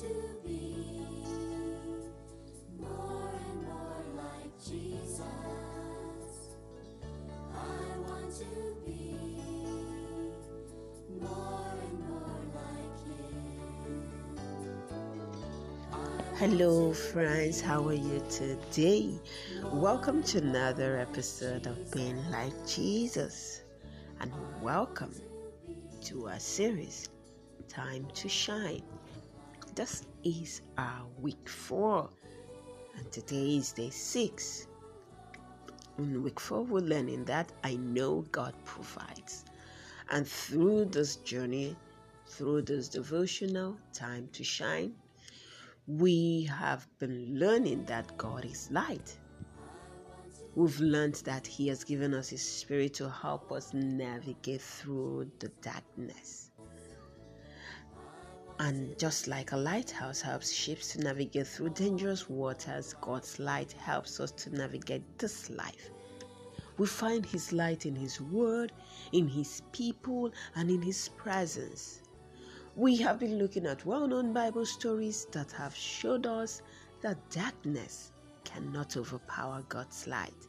to be more and more like Jesus. I want to be more and more like Him. Hello, friends. How are you today? Welcome to another episode of Being Like Jesus, and welcome to our series, Time to Shine. This is our week four, and today is day six. In week four, we're learning that I know God provides, and through this journey, through this devotional, Time to Shine, we have been learning that God is light. We've learned that He has given us His Spirit to help us navigate through the darkness. And just like a lighthouse helps ships to navigate through dangerous waters, God's light helps us to navigate this life. We find His light in His Word, in His people, and in His presence. We have been looking at well known Bible stories that have showed us that darkness cannot overpower God's light.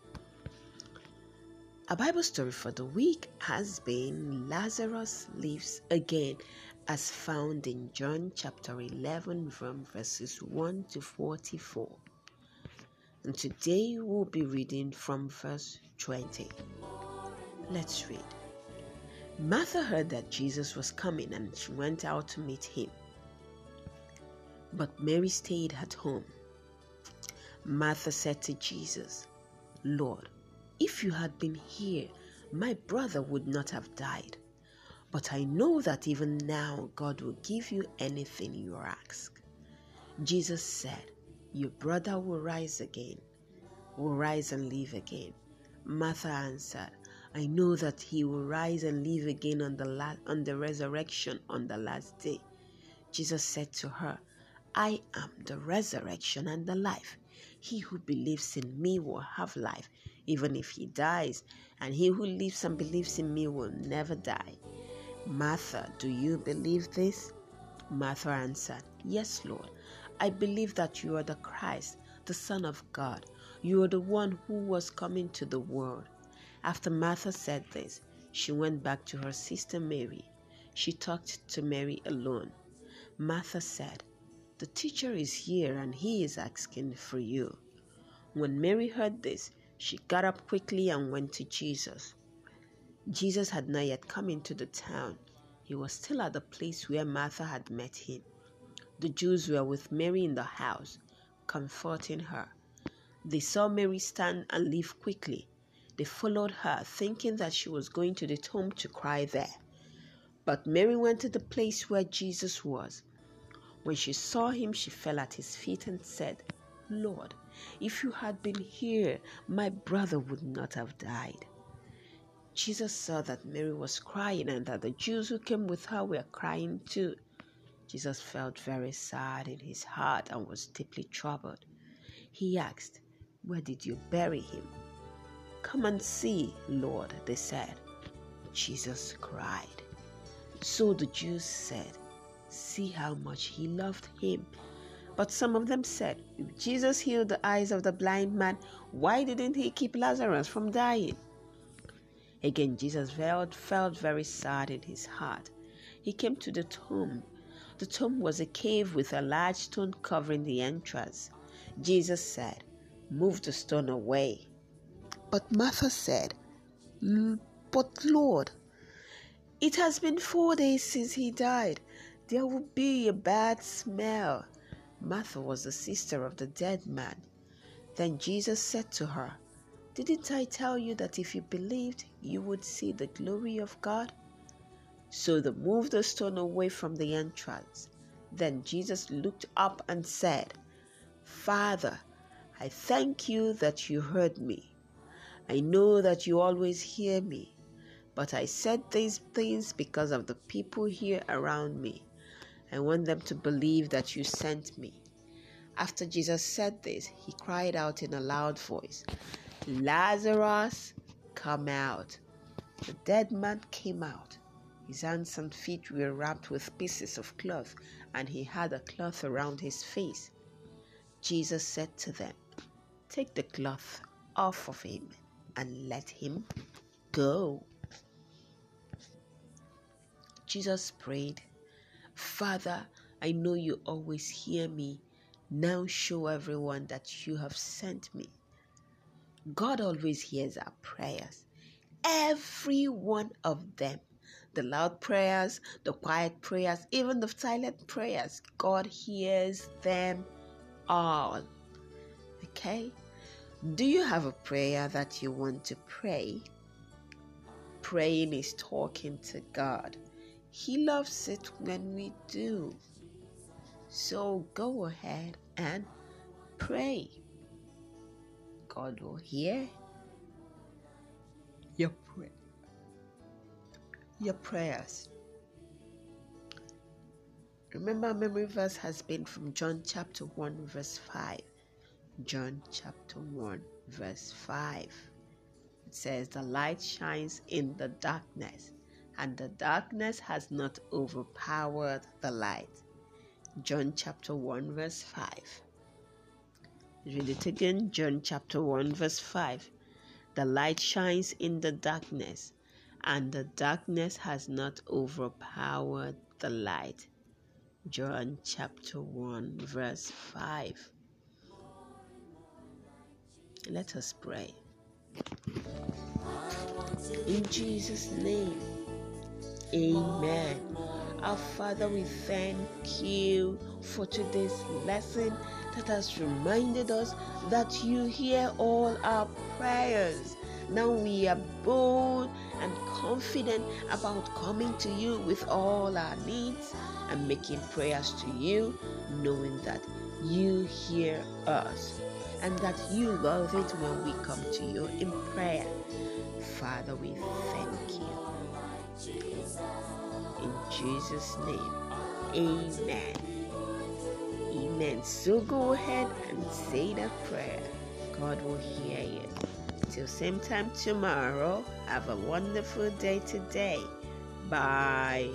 A Bible story for the week has been Lazarus Lives Again, as found in John chapter 11, from verses 1 to 44. And today we'll be reading from verse 20. Let's read. Martha heard that Jesus was coming and she went out to meet him. But Mary stayed at home. Martha said to Jesus, Lord, if you had been here, my brother would not have died. But I know that even now God will give you anything you ask. Jesus said, Your brother will rise again, will rise and live again. Martha answered, I know that he will rise and live again on the la- on the resurrection on the last day. Jesus said to her, I am the resurrection and the life. He who believes in me will have life, even if he dies, and he who lives and believes in me will never die. Martha, do you believe this? Martha answered, Yes, Lord. I believe that you are the Christ, the Son of God. You are the one who was coming to the world. After Martha said this, she went back to her sister Mary. She talked to Mary alone. Martha said, The teacher is here and he is asking for you. When Mary heard this, she got up quickly and went to Jesus. Jesus had not yet come into the town. He was still at the place where Martha had met him. The Jews were with Mary in the house, comforting her. They saw Mary stand and leave quickly. They followed her, thinking that she was going to the tomb to cry there. But Mary went to the place where Jesus was. When she saw him, she fell at his feet and said, Lord, if you had been here, my brother would not have died. Jesus saw that Mary was crying and that the Jews who came with her were crying too. Jesus felt very sad in his heart and was deeply troubled. He asked, Where did you bury him? Come and see, Lord, they said. Jesus cried. So the Jews said, See how much he loved him. But some of them said, If Jesus healed the eyes of the blind man, why didn't he keep Lazarus from dying? Again, Jesus felt, felt very sad in his heart. He came to the tomb. The tomb was a cave with a large stone covering the entrance. Jesus said, Move the stone away. But Martha said, But Lord, it has been four days since he died. There will be a bad smell. Martha was the sister of the dead man. Then Jesus said to her, Didn't I tell you that if you believed, you would see the glory of God? So they moved the stone away from the entrance. Then Jesus looked up and said, Father, I thank you that you heard me. I know that you always hear me, but I said these things because of the people here around me. I want them to believe that you sent me. After Jesus said this, he cried out in a loud voice, Lazarus, come out. The dead man came out, His hands and feet were wrapped with pieces of cloth, and he had a cloth around his face. Jesus said to them, Take the cloth off of him and let him go. Jesus prayed, Father, I know you always hear me. Now show everyone that you have sent me. God always hears our prayers, every one of them. The loud prayers, the quiet prayers, even the silent prayers, God hears them all. Okay? Do you have a prayer that you want to pray? Praying is talking to God. He loves it when we do. So go ahead and pray. God will hear your prayer. Your prayers. Remember, memory verse has been from John chapter 1, verse 5. John chapter 1, verse 5. It says, The light shines in the darkness, and the darkness has not overpowered the light. John chapter 1, verse 5. Read it again. John chapter 1, verse 5. The light shines in the darkness, and the darkness has not overpowered the light. John chapter 1, verse 5. Let us pray. In Jesus' name, amen. Our Father, we thank you for today's lesson that has reminded us that you hear all our prayers. Now we are bold and confident about coming to you with all our needs and making prayers to you, knowing that you hear us and that you love it when we come to you in prayer. Father, we thank you. In Jesus' name, amen. Amen. So go ahead and say that prayer. God will hear you. Till same time tomorrow, have a wonderful day today. Bye.